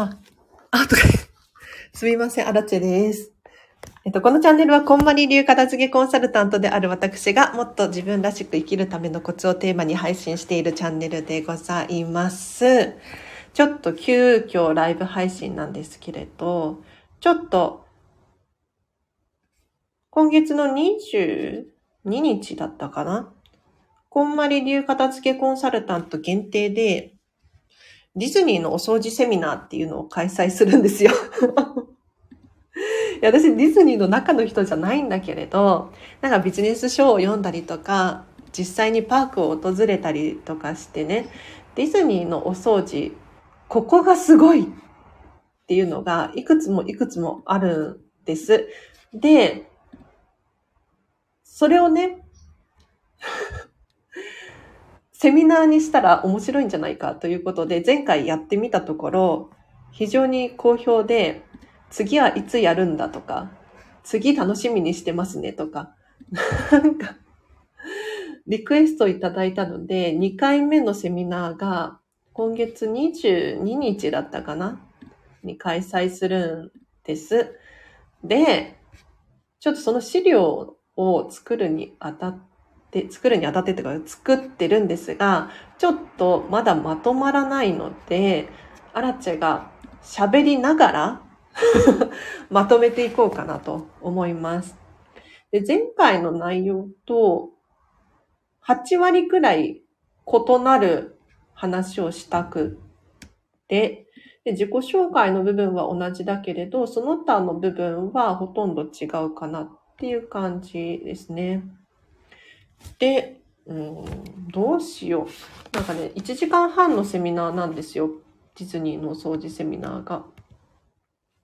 あ、あ、とか、すみません、アラチェです。えっと、このチャンネルは、こんまり流片付けコンサルタントである私が、もっと自分らしく生きるためのコツをテーマに配信しているチャンネルでございます。ちょっと急遽ライブ配信なんですけれど、ちょっと、今月の22日だったかな？こんまり流片付けコンサルタント限定で、ディズニーのお掃除セミナーっていうのを開催するんですよ。いや私ディズニーの中の人じゃないんだけれど、なんかビジネス書を読んだりとか、実際にパークを訪れたりとかしてね、ディズニーのお掃除、ここがすごいっていうのがいくつもいくつもあるんです。で、それをね、セミナーにしたら面白いんじゃないかということで、前回やってみたところ、非常に好評で、次はいつやるんだとか、次楽しみにしてますねとか、なんか、リクエストいただいたので、2回目のセミナーが今月22日だったかなに開催するんです。で、ちょっとその資料を作るにあたって、作るにあたってというか作ってるんですが、ちょっとまだまとまらないので、アラチェが喋りながら まとめていこうかなと思います。で前回の内容と8割くらい異なる話をしたくて、で自己紹介の部分は同じだけれど、その他の部分はほとんど違うかなっていう感じですね。で、うん、どうしよう。なんかね、1時間半のセミナーなんですよ。ディズニーの掃除セミナーが。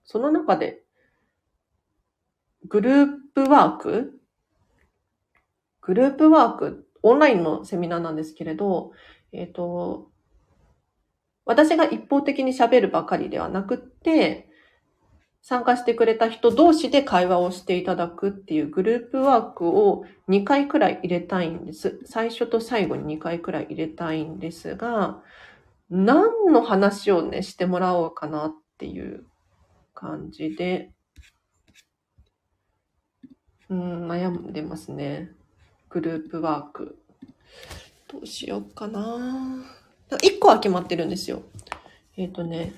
その中で、グループワーク？グループワーク、オンラインのセミナーなんですけれど、えっ、と、私が一方的に喋るばかりではなくって、参加してくれた人同士で会話をしていただくっていうグループワークを2回くらい入れたいんです。最初と最後に2回くらい入れたいんですが、何の話をね、してもらおうかなっていう感じで、うん、悩んでますね。グループワーク。どうしようかな。1個は決まってるんですよ。えっ、とね、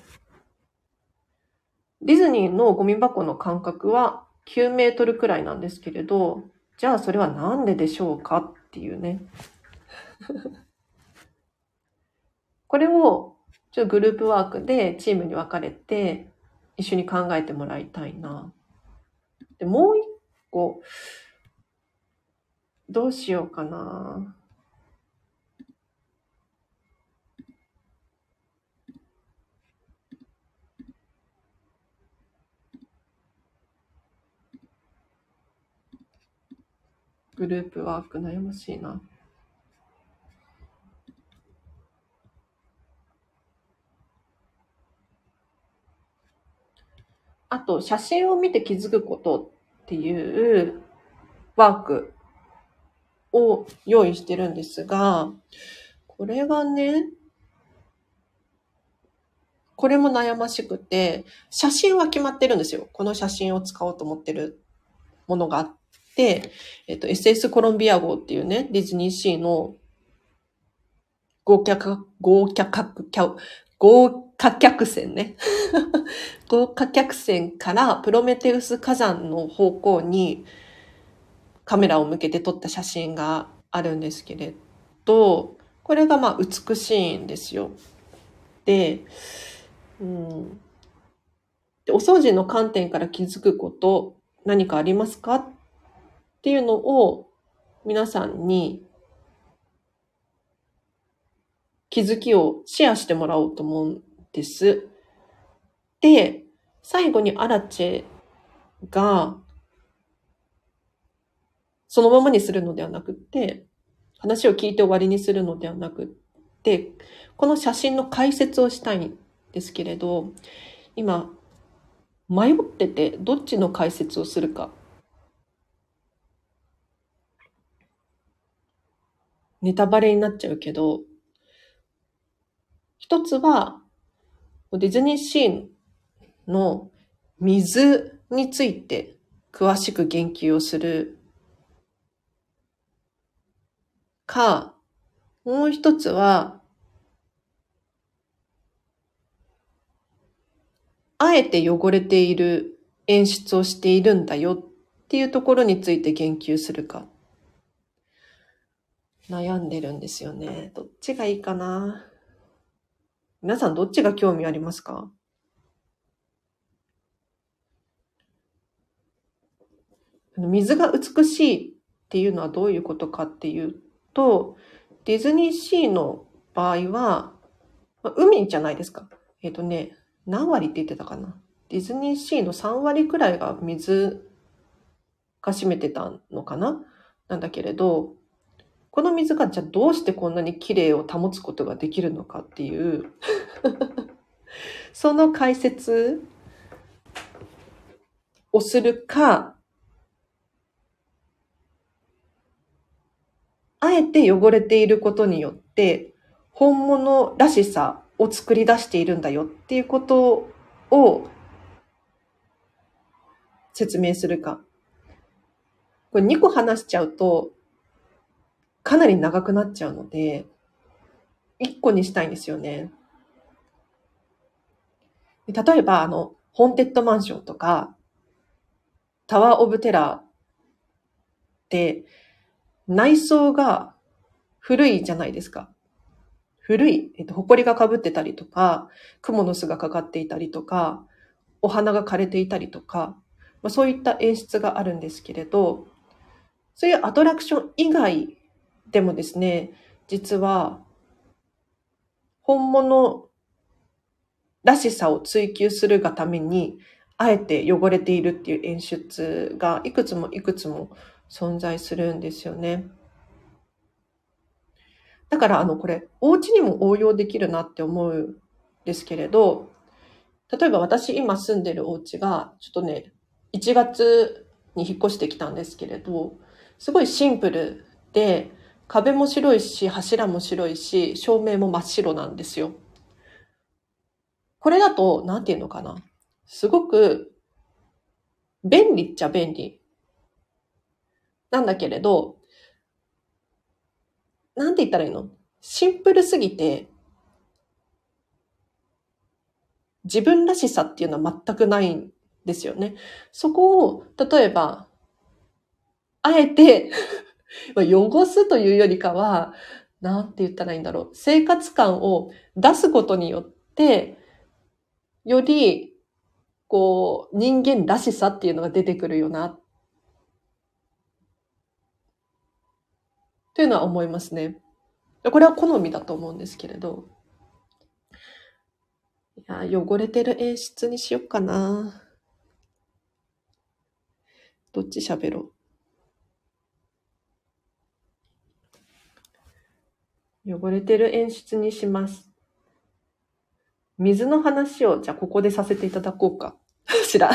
ディズニーのゴミ箱の間隔は9メートルくらいなんですけれど、じゃあそれはなんででしょうかっていうね。これをちょっとグループワークでチームに分かれて一緒に考えてもらいたいな。で、もう一個、どうしようかな。グループワーク悩ましいな。あと、写真を見て気づくことっていうワークを用意してるんですが、これがね、これも悩ましくて、写真は決まってるんですよ。この写真を使おうと思ってるものがあって、えっと、SS コロンビア号っていうね、ディズニーシーの豪華客、豪華客、豪華客船ね。豪華客船からプロメテウス火山の方向にカメラを向けて撮った写真があるんですけれど、これがまあ美しいんですよ。で、うん、でお掃除の観点から気づくこと何かありますか？っっていうのを皆さんに気づきをシェアしてもらおうと思うんです。で、最後にアラチェがそのままにするのではなくって、話を聞いて終わりにするのではなくって、この写真の解説をしたいんですけれど、今、迷っててどっちの解説をするか。ネタバレになっちゃうけど、一つは、ディズニーシーの水について詳しく言及をするか、もう一つは、あえて汚れている演出をしているんだよっていうところについて言及するか。悩んでるんですよね。どっちがいいかな？皆さんどっちが興味ありますか？水が美しいっていうのはどういうことかっていうと、ディズニーシーの場合は、海じゃないですか。えっ、ー、とね、何割って言ってたかな？ディズニーシーの3割くらいが水が占めてたのかな？なんだけれど、この水がじゃあどうしてこんなに綺麗を保つことができるのかっていう その解説をするか、あえて汚れていることによって、本物らしさを作り出しているんだよっていうことを説明するか。これ2個話しちゃうと、かなり長くなっちゃうので、1個にしたいんですよね。例えば、あの、ホーンテッドマンションとか、タワーオブテラーって、内装が古いじゃないですか。古い、えっと、埃が被ってたりとか、蜘蛛の巣がかかっていたりとか、お花が枯れていたりとか、まあ、そういった演出があるんですけれど、そういうアトラクション以外でもですね、実は、本物らしさを追求するがために、あえて汚れているっていう演出がいくつもいくつも存在するんですよね。だから、あの、これ、お家にも応用できるなって思うんですけれど、例えば私今住んでるお家が、ちょっとね、1月に引っ越してきたんですけれど、すごいシンプルで、壁も白いし、柱も白いし、照明も真っ白なんですよ。これだと、なんていうのかな。すごく、便利っちゃ便利。なんだけれど、なんて言ったらいいの？シンプルすぎて、自分らしさっていうのは全くないんですよね。そこを、例えば、あえて まあ汚すというよりかは、なんて言ったらいいんだろう。生活感を出すことによって、より、こう、人間らしさっていうのが出てくるよなというのは思いますね。これは好みだと思うんですけれど。いや、汚れてる演出にしよっかな。どっち喋ろう。汚れてる演出にします。水の話を、じゃあここでさせていただこうか。しら。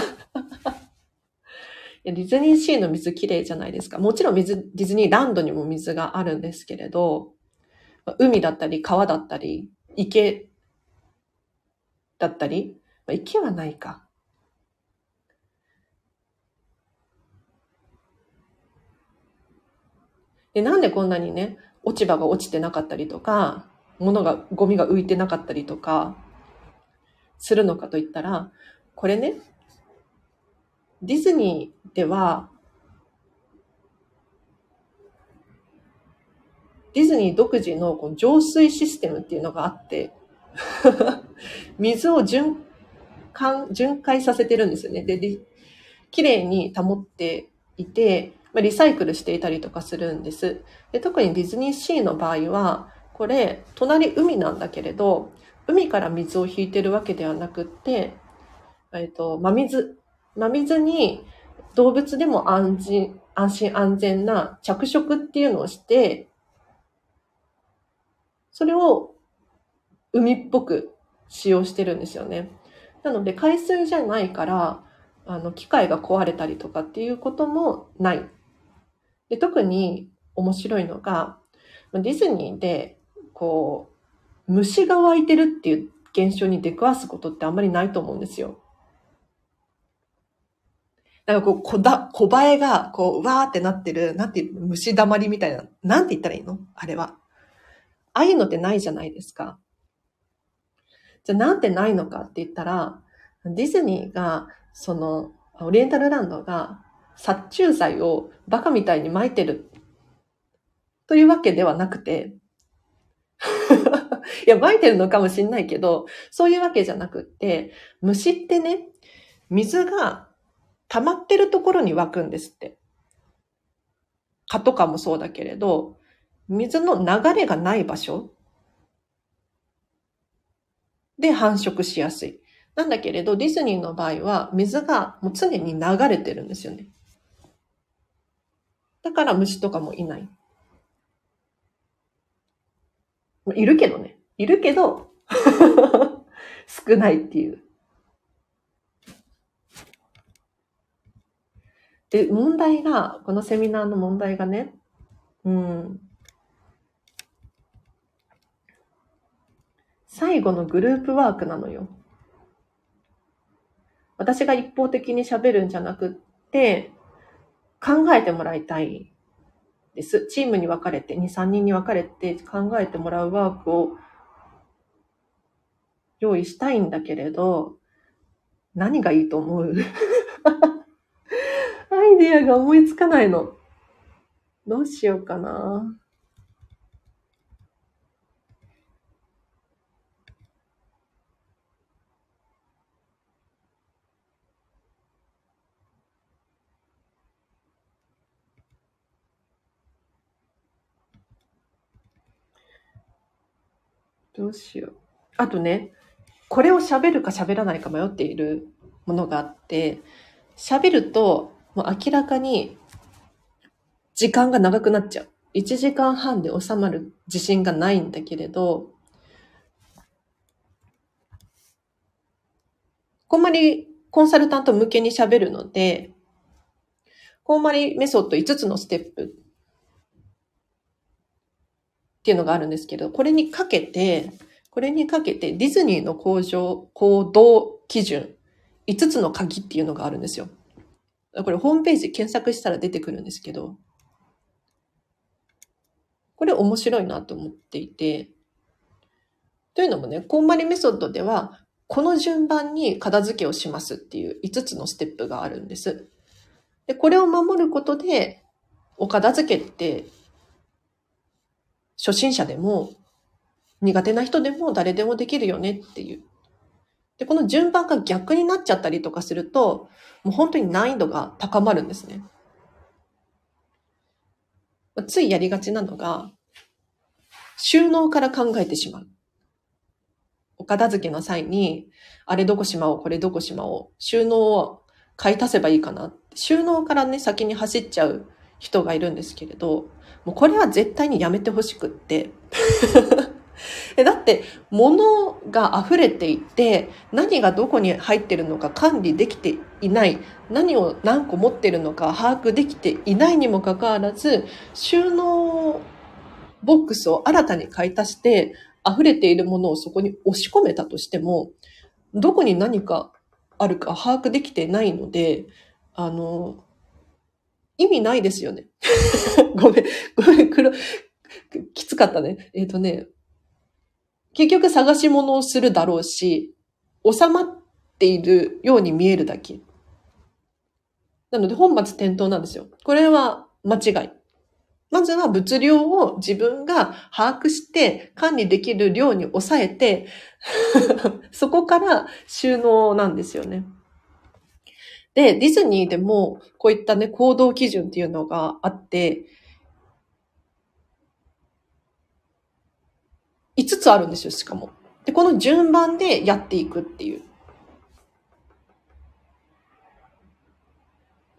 ディズニーシーの水綺麗じゃないですか。もちろん水、ディズニーランドにも水があるんですけれど、海だったり川だったり、池だったり、池はないか。で、なんでこんなにね、落ち葉が落ちてなかったりとか、物が、ゴミが浮いてなかったりとか、するのかといったら、これね、ディズニーでは、ディズニー独自のこう浄水システムっていうのがあって 水を循環、巡回させてるんですよね。で、綺麗に保っていて、まあ、リサイクルしていたりとかするんです。で特にディズニーシーの場合は、これ、隣海なんだけれど、海から水を引いてるわけではなくって、えっ、と、真水真水に動物でも安心、安心安全な着色っていうのをして、それを海っぽく使用してるんですよね。なので海水じゃないから、あの、機械が壊れたりとかっていうこともない。で特に面白いのが、ディズニーで、こう、虫が湧いてるっていう現象に出くわすことってあんまりないと思うんですよ。なんかこう、小だ、小映えが、こう、わーってなってる、なんていう、虫溜まりみたいな、なんて言ったらいいの？あれは。ああいうのってないじゃないですか。じゃあなんでないのかって言ったら、ディズニーが、その、オリエンタルランドが殺虫剤をバカみたいに撒いてるというわけではなくて、いや、撒いてるのかもしんないけど、そういうわけじゃなくって、虫ってね、水が溜まってるところに湧くんですって。蚊とかもそうだけれど、水の流れがない場所で繁殖しやすい。なんだけれど、ディズニーの場合は水がもう常に流れてるんですよね。だから虫とかもいない。いるけどね。いるけど 少ないっていう。で、問題が、このセミナーの問題がね、うん。最後のグループワークなのよ。私が一方的に喋るんじゃなくって、考えてもらいたいです。チームに分かれて、2、3人に分かれて考えてもらうワークを用意したいんだけれど、何がいいと思う？アイディアが思いつかないの。どうしようかな。どうしよう。あとね、これを喋るか喋らないか迷っているものがあって、喋るともう明らかに時間が長くなっちゃう。1時間半で収まる自信がないんだけれど、こんまりコンサルタント向けに喋るので、こんまりメソッド5つのステップっていうのがあるんですけど、これにかけて、これにかけてディズニーの工場、行動基準5つの鍵っていうのがあるんですよ。これホームページ検索したら出てくるんですけど、これ面白いなと思っていて、というのもね、こんまりメソッドでは、この順番に片付けをしますっていう5つのステップがあるんです。で、これを守ることで、お片付けって、初心者でも、苦手な人でも誰でもできるよねっていうで、この順番が逆になっちゃったりとかすると、もう本当に難易度が高まるんですね。ついやりがちなのが、収納から考えてしまう。お片付けの際に、あれどこしまおう、これどこしまおう、収納を買い足せばいいかな。収納からね、先に走っちゃう人がいるんですけれど、もうこれは絶対にやめてほしくって。えだって、物が溢れていて、何がどこに入ってるのか管理できていない、何を何個持ってるのか把握できていないにもかかわらず、収納ボックスを新たに買い足して、溢れているものをそこに押し込めたとしても、どこに何かあるか把握できてないので、あの、意味ないですよね。ごめん、ごめん、黒、きつかったね。えっ、ー、とね、結局探し物をするだろうし、収まっているように見えるだけ。なので本末転倒なんですよ。これは間違い。まずは物量を自分が把握して管理できる量に抑えて そこから収納なんですよね。で、ディズニーでもこういったね、行動基準っていうのがあって、5つあるんですよ、しかも。で、この順番でやっていくっていう。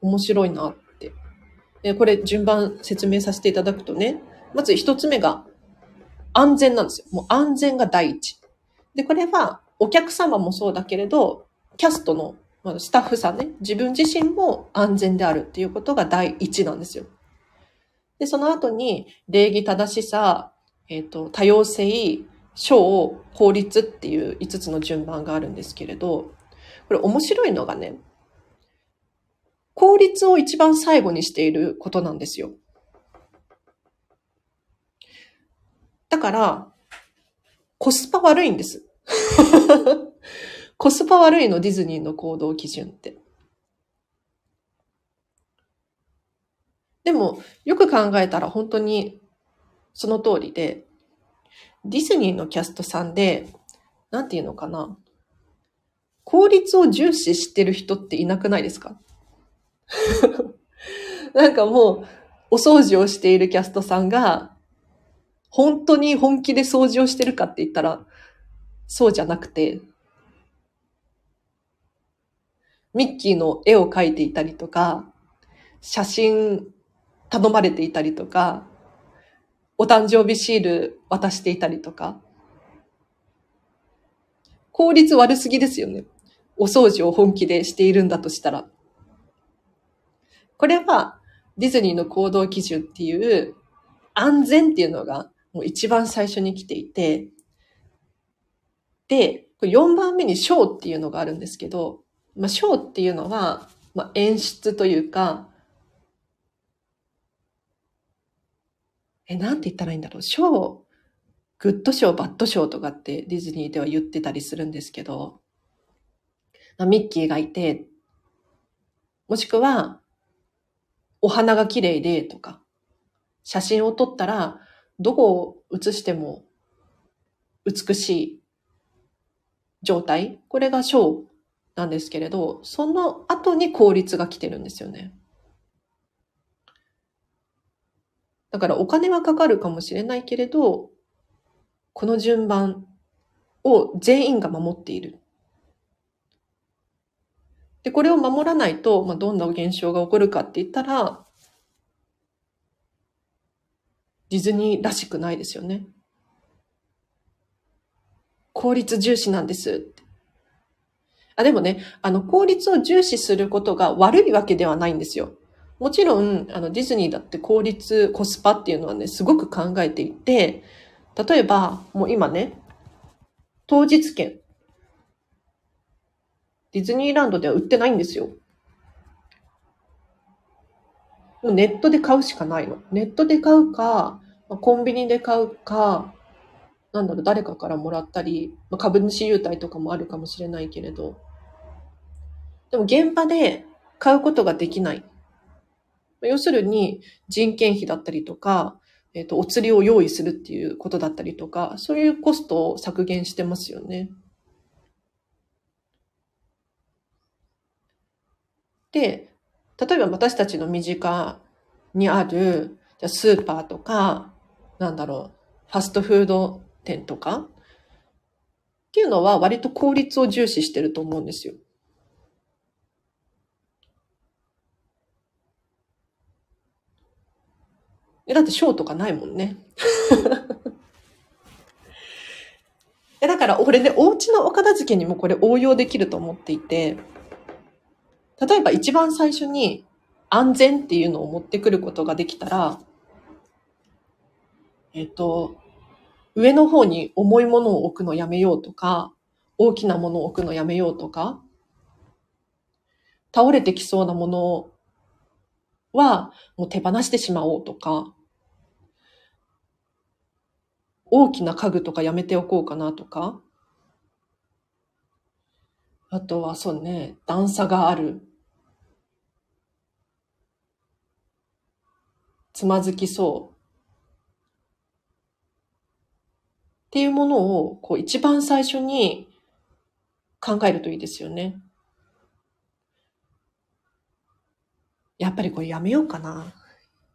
面白いなって。でこれ順番説明させていただくとね、まず1つ目が安全なんですよ。もう安全が第一。で、これはお客様もそうだけれど、キャストのスタッフさんね、自分自身も安全であるっていうことが第一なんですよ。で、その後に礼儀正しさ、えっ、ー、と、多様性、小、法律っていう5つの順番があるんですけれど、これ面白いのがね、効率を一番最後にしていることなんですよ。だから、コスパ悪いんです。コスパ悪いの、ディズニーの行動基準って。でも、よく考えたら本当にその通りで、ディズニーのキャストさんで、なんていうのかな。効率を重視してる人っていなくないですか？なんかもう、お掃除をしているキャストさんが、本当に本気で掃除をしてるかって言ったら、そうじゃなくて、ミッキーの絵を描いていたりとか、写真頼まれていたりとか、お誕生日シール渡していたりとか。効率悪すぎですよね。お掃除を本気でしているんだとしたら。これはディズニーの行動基準っていう安全っていうのがもう一番最初に来ていて、で、4番目にショーっていうのがあるんですけど、まあ、ショーっていうのは、まあ、演出というか、え、なんて言ったらいいんだろう。ショー、グッドショー、バッドショーとかってディズニーでは言ってたりするんですけど、まあ、ミッキーがいて、もしくは、お花が綺麗でとか、写真を撮ったら、どこを写しても美しい状態。これがショーなんですけれど、その後に効率が来てるんですよね。だからお金はかかるかもしれないけれど、この順番を全員が守っている。で、これを守らないと、まあ、どんな現象が起こるかって言ったら、ディズニーらしくないですよね。効率重視なんですっ。あ、でもね、あの、効率を重視することが悪いわけではないんですよ。もちろん、あの、ディズニーだって効率、コスパっていうのはね、すごく考えていて、例えば、もう今ね、当日券。ディズニーランドでは売ってないんですよ。もうネットで買うしかないの。ネットで買うか、コンビニで買うか、なんだろう、誰かからもらったり、株主優待とかもあるかもしれないけれど、でも現場で買うことができない。要するに人件費だったりとか、えっ、ー、と、お釣りを用意するっていうことだったりとか、そういうコストを削減してますよね。で、例えば私たちの身近にある、じゃスーパーとか、なんだろう、ファストフード店とかっていうのは割と効率を重視してると思うんですよ。え、だってショーとかないもんね。え、だから俺ね、お家のお片付けにもこれ応用できると思っていて、例えば一番最初に安全っていうのを持ってくることができたら、えっ、と、上の方に重いものを置くのやめようとか、大きなものを置くのやめようとか、倒れてきそうなものはもう手放してしまおうとか、大きな家具とかやめておこうかなとか、あとはそうね、段差がある。つまずきそう。っていうものを、こう一番最初に考えるといいですよね。やっぱりこれやめようかな。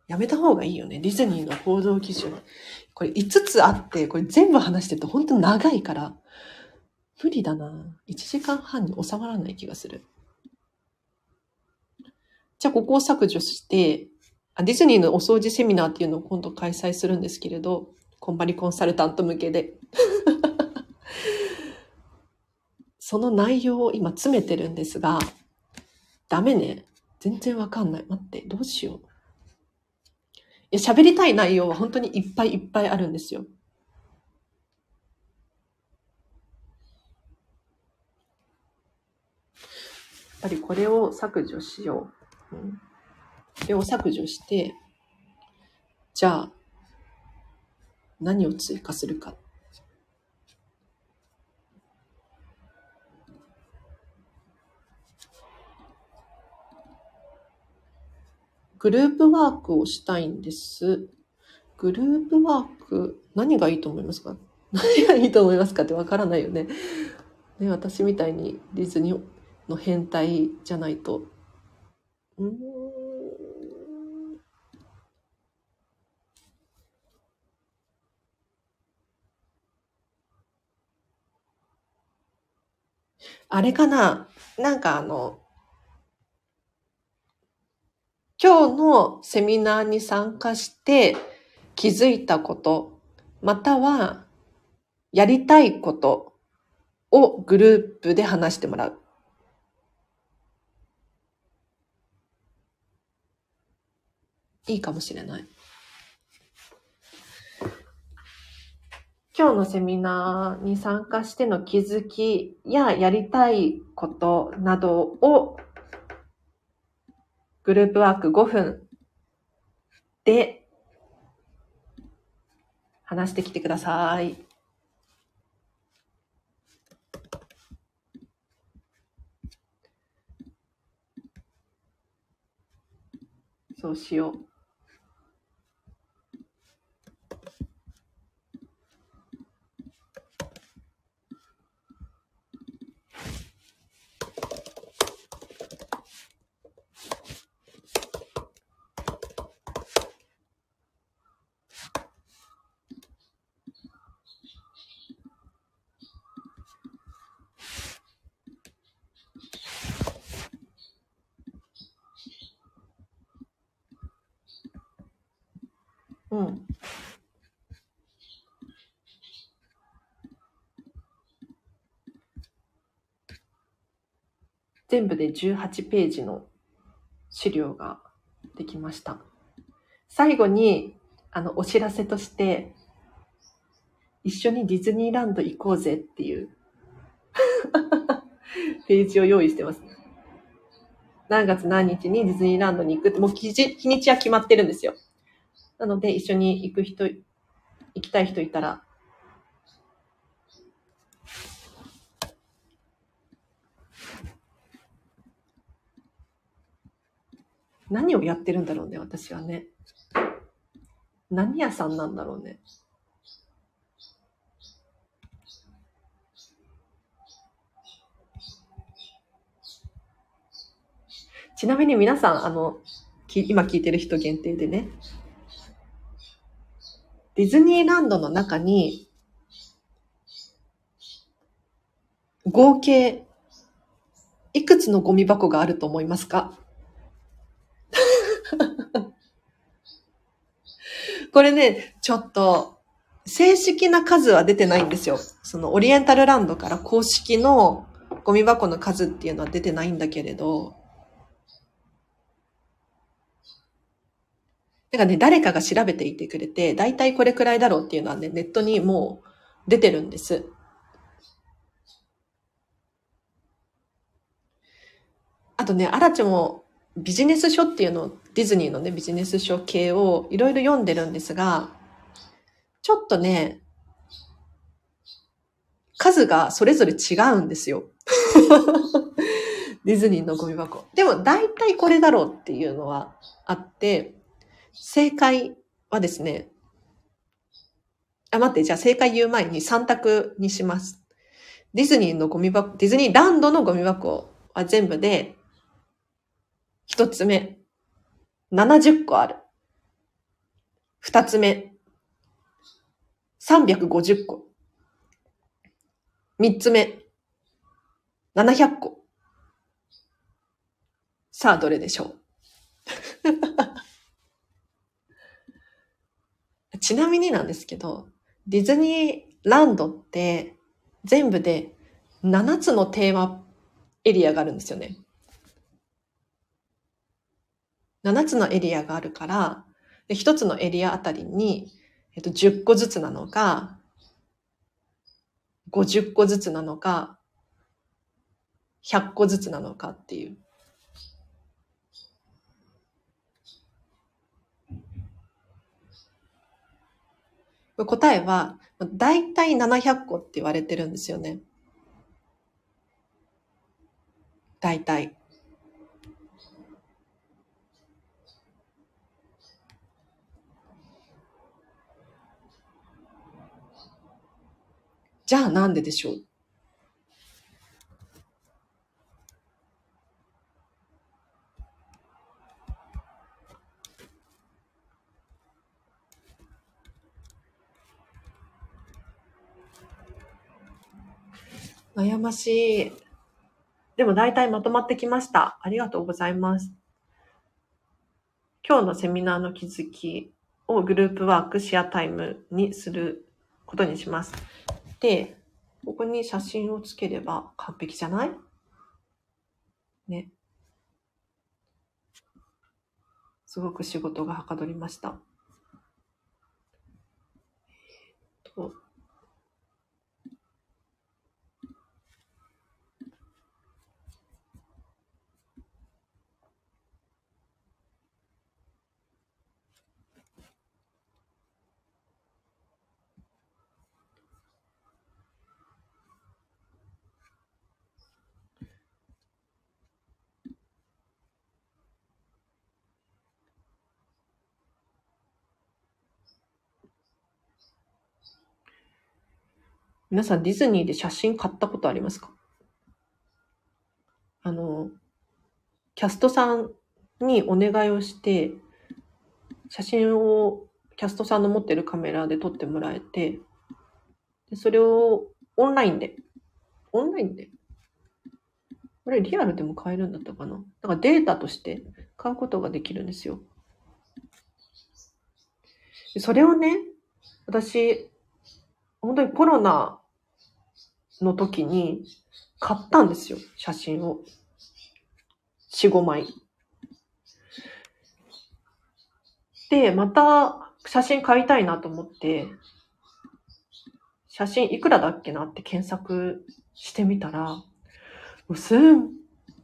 やめた方がいいよね。ディズニーの行動基準。これ5つあって、これ全部話してると本当長いから、無理だな。1時間半に収まらない気がする。じゃあここを削除して、ディズニーのお掃除セミナーっていうのを今度開催するんですけれど、コンパニコンサルタント向けで。その内容を今詰めてるんですが、ダメね。全然わかんない。待って、どうしよう。や、喋りたい内容は本当にいっぱいいっぱいあるんですよ。やっぱりこれを削除しよう。うん、これを削除して、じゃあ、何を追加するか。グループワークをしたいんです。グループワーク、何がいいと思いますか？何がいいと思いますかってわからないよね。ね、私みたいにディズニーの変態じゃないと。うん。あれかな？なんかあの、今日のセミナーに参加して気づいたこと、またはやりたいことをグループで話してもらう。いいかもしれない。今日のセミナーに参加しての気づきややりたいことなどをグループワーク5分で話してきてください。そうしよう。うん。全部で18ページの資料ができました。最後に、あの、お知らせとして、一緒にディズニーランド行こうぜっていう ページを用意してます。何月何日にディズニーランドに行くって、もう日日にちは決まってるんですよ。なので、一緒に行く人、行きたい人いたら、何をやってるんだろうね、私はね。何屋さんなんだろうね。ちなみに皆さん、あの、今聞いてる人限定でね、ディズニーランドの中に、合計、いくつのゴミ箱があると思いますか？これね、ちょっと、正式な数は出てないんですよ。そのオリエンタルランドから公式のゴミ箱の数っていうのは出てないんだけれど、だかね、誰かが調べていてくれて、だいたいこれくらいだろうっていうのはね、ネットにもう出てるんです。あとね、アラチもビジネス書っていうのを、ディズニーのね、ビジネス書系をいろいろ読んでるんですが、ちょっとね、数がそれぞれ違うんですよ。ディズニーのゴミ箱。でも大体これだろうっていうのはあって、正解はですね、あ、待って、じゃあ正解言う前に3択にします。ディズニーのゴミ箱、ディズニーランドのゴミ箱は全部で、1つ目、70個ある。2つ目、350個。3つ目、700個。さあ、どれでしょう？ちなみになんですけど、ディズニーランドって全部で7つのテーマエリアがあるんですよね。7つのエリアがあるから、1つのエリアあたりに、えっと、10個ずつなのか、50個ずつなのか、100個ずつなのかっていう。答えは、だいたい700個って言われてるんですよね。だいたい。じゃあなんででしょう？悩ましい。でも大体まとまってきました。ありがとうございます。今日のセミナーの気づきをグループワークシェアタイムにすることにします。で、ここに写真をつければ完璧じゃない？ね。すごく仕事がはかどりました。と皆さんディズニーで写真買ったことありますか？あの、キャストさんにお願いをして、写真をキャストさんの持ってるカメラで撮ってもらえて、でそれをオンラインで、オンラインで？これリアルでも買えるんだったかな？だかデータとして買うことができるんですよ。それをね、私、本当にコロナの時に買ったんですよ、写真を。4、5枚。で、また写真買いたいなと思って、写真いくらだっけなって検索してみたら、すっ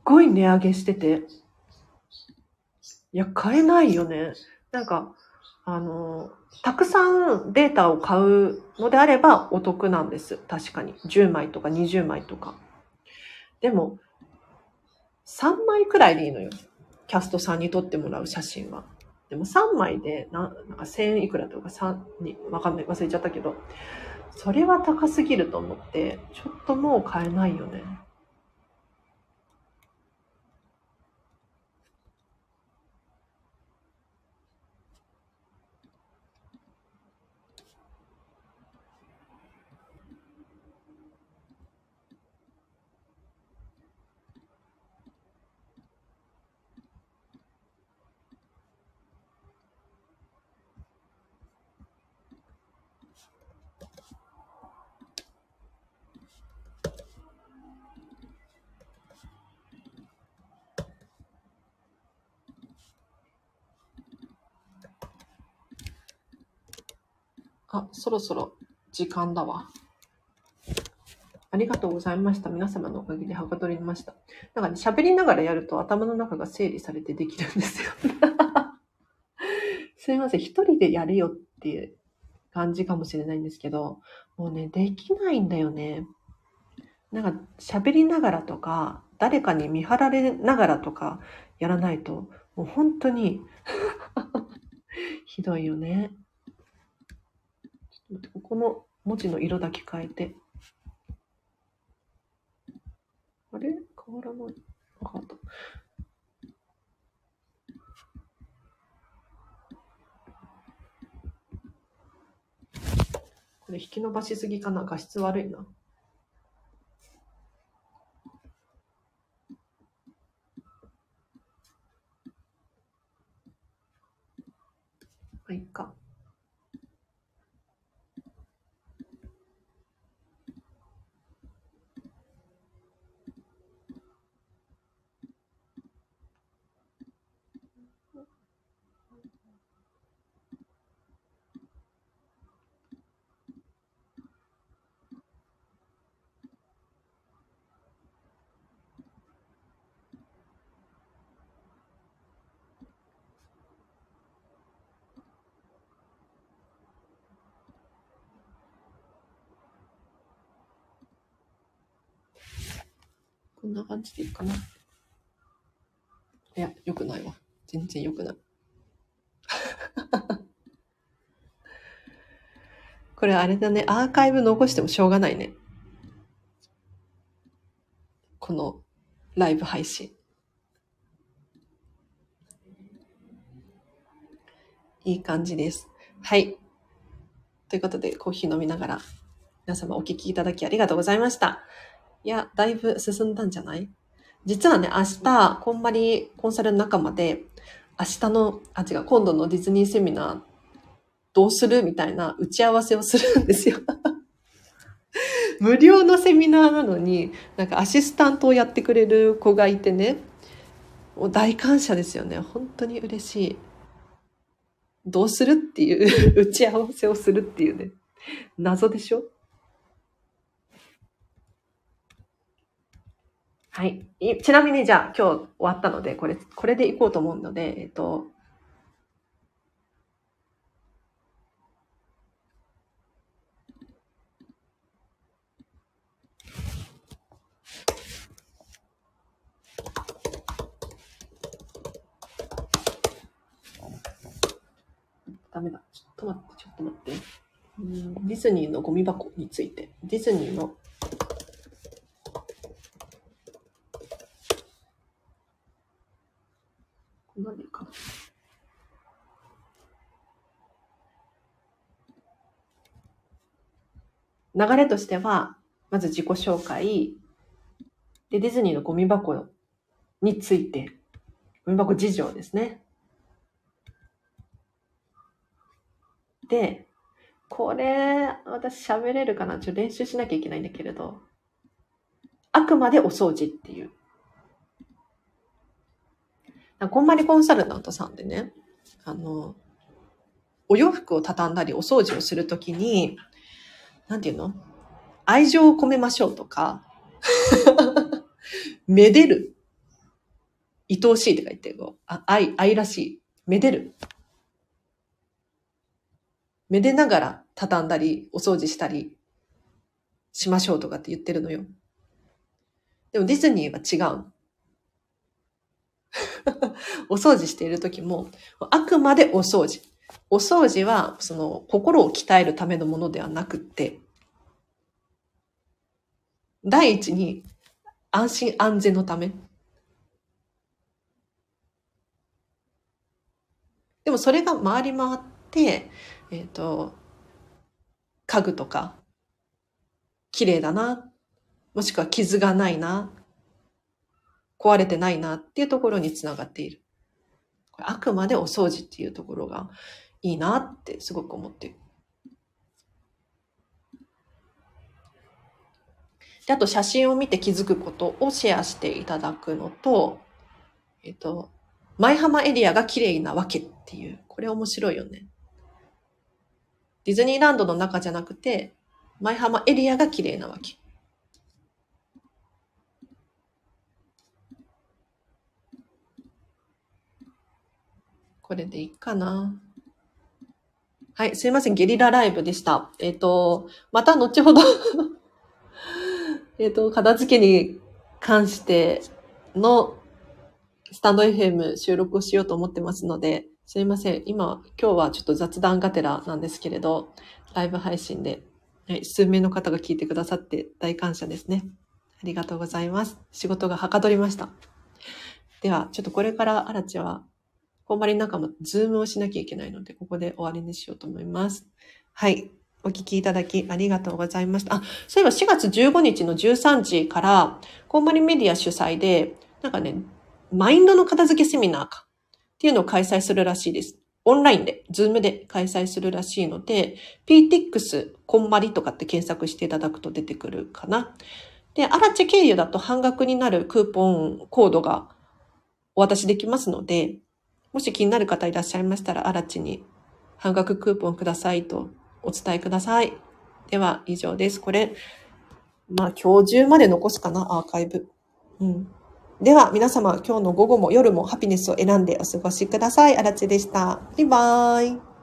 ごい値上げしてて、いや、買えないよね。なんか、あの、たくさんデータを買うのであればお得なんです。確かに。10枚とか20枚とか。でも、3枚くらいでいいのよ。キャストさんに撮ってもらう写真は。でも3枚でな、なんか1000いくらとか3に、わかんない、忘れちゃったけど、それは高すぎると思って、ちょっともう買えないよね。あ、そろそろ時間だわ。ありがとうございました。皆様のおかげではかどりました。なんかね、喋りながらやると頭の中が整理されてできるんですよ。すいません。一人でやるよっていう感じかもしれないんですけど、もうね、できないんだよね。なんか喋りながらとか、誰かに見張られながらとかやらないと、もう本当に ひどいよね。ここの文字の色だけ変えて。あれ？変わらない。わかった。これ引き伸ばしすぎかな？画質悪いな。まあ、いっか。こんな感じでいいかな。いや、良くないわ。全然良くない。これあれだね、アーカイブ残してもしょうがないね。このライブ配信。いい感じです。はい。ということで、コーヒー飲みながら、皆様お聞きいただきありがとうございました。いや、だいぶ進んだんじゃない？実はね、明日、こんまりコンサル仲間で、明日の、あ、違う、今度のディズニーセミナー、どうする？みたいな打ち合わせをするんですよ。無料のセミナーなのに、なんかアシスタントをやってくれる子がいてね、もう大感謝ですよね。本当に嬉しい。どうする？っていう 打ち合わせをするっていうね。謎でしょ？はい。ちなみにじゃあ今日終わったので、これ、これでいこうと思うので、えっと、ダメだ。ちょっと待って、ちょっと待って。ディズニーのゴミ箱について。ディズニーのなんでかな。流れとしては、まず自己紹介、で、ディズニーのゴミ箱について、ゴミ箱事情ですね。で、これ、私喋れるかな？ちょっと練習しなきゃいけないんだけれど、あくまでお掃除っていう。こんまりコンサルタントさんでね、あの、お洋服を畳んだりお掃除をするときに、なんていうの？愛情を込めましょうとか、めでる。愛おしいとか言ってこう、あ愛、愛らしい。めでる。めでながら畳んだり、お掃除したりしましょうとかって言ってるのよ。でもディズニーは違う。お掃除している時も、あくまでお掃除。お掃除は、その、心を鍛えるためのものではなくって、第一に、安心安全のため。でもそれが回り回って、えっ、ー、と、家具とか、綺麗だな、もしくは傷がないな、壊れてないなっていうところにつながっている。あくまでお掃除っていうところがいいなってすごく思ってる。で、あと写真を見て気づくことをシェアしていただくのと、えっと、舞浜エリアが綺麗なわけっていう、これ面白いよね。ディズニーランドの中じゃなくて、舞浜エリアが綺麗なわけ。これでいいかな。はい、すいません。ゲリラライブでした。えっ、ー、と、また後ほど えっと、片付けに関してのスタンド FM 収録をしようと思ってますので、すいません。今、今日はちょっと雑談がてらなんですけれど、ライブ配信で、はい、数名の方が聞いてくださって大感謝ですね。ありがとうございます。仕事がはかどりました。では、ちょっとこれからアラチはこんまり仲間、ズームをしなきゃいけないので、ここで終わりにしようと思います。はい。お聞きいただきありがとうございました。あ、そういえば4月15日の13時から、こんまりメディア主催で、なんかね、マインドの片付けセミナーかっていうのを開催するらしいです。オンラインで、ズームで開催するらしいので、PTX こんまりとかって検索していただくと出てくるかな。で、アラチェ経由だと半額になるクーポンコードがお渡しできますので、もし気になる方いらっしゃいましたら、あらちに半額クーポンくださいとお伝えください。では、以上です。これ、まあ、今日中まで残すかな、アーカイブ。うん。では、皆様、今日の午後も夜もハピネスを選んでお過ごしください。あらちでした。バイバーイ。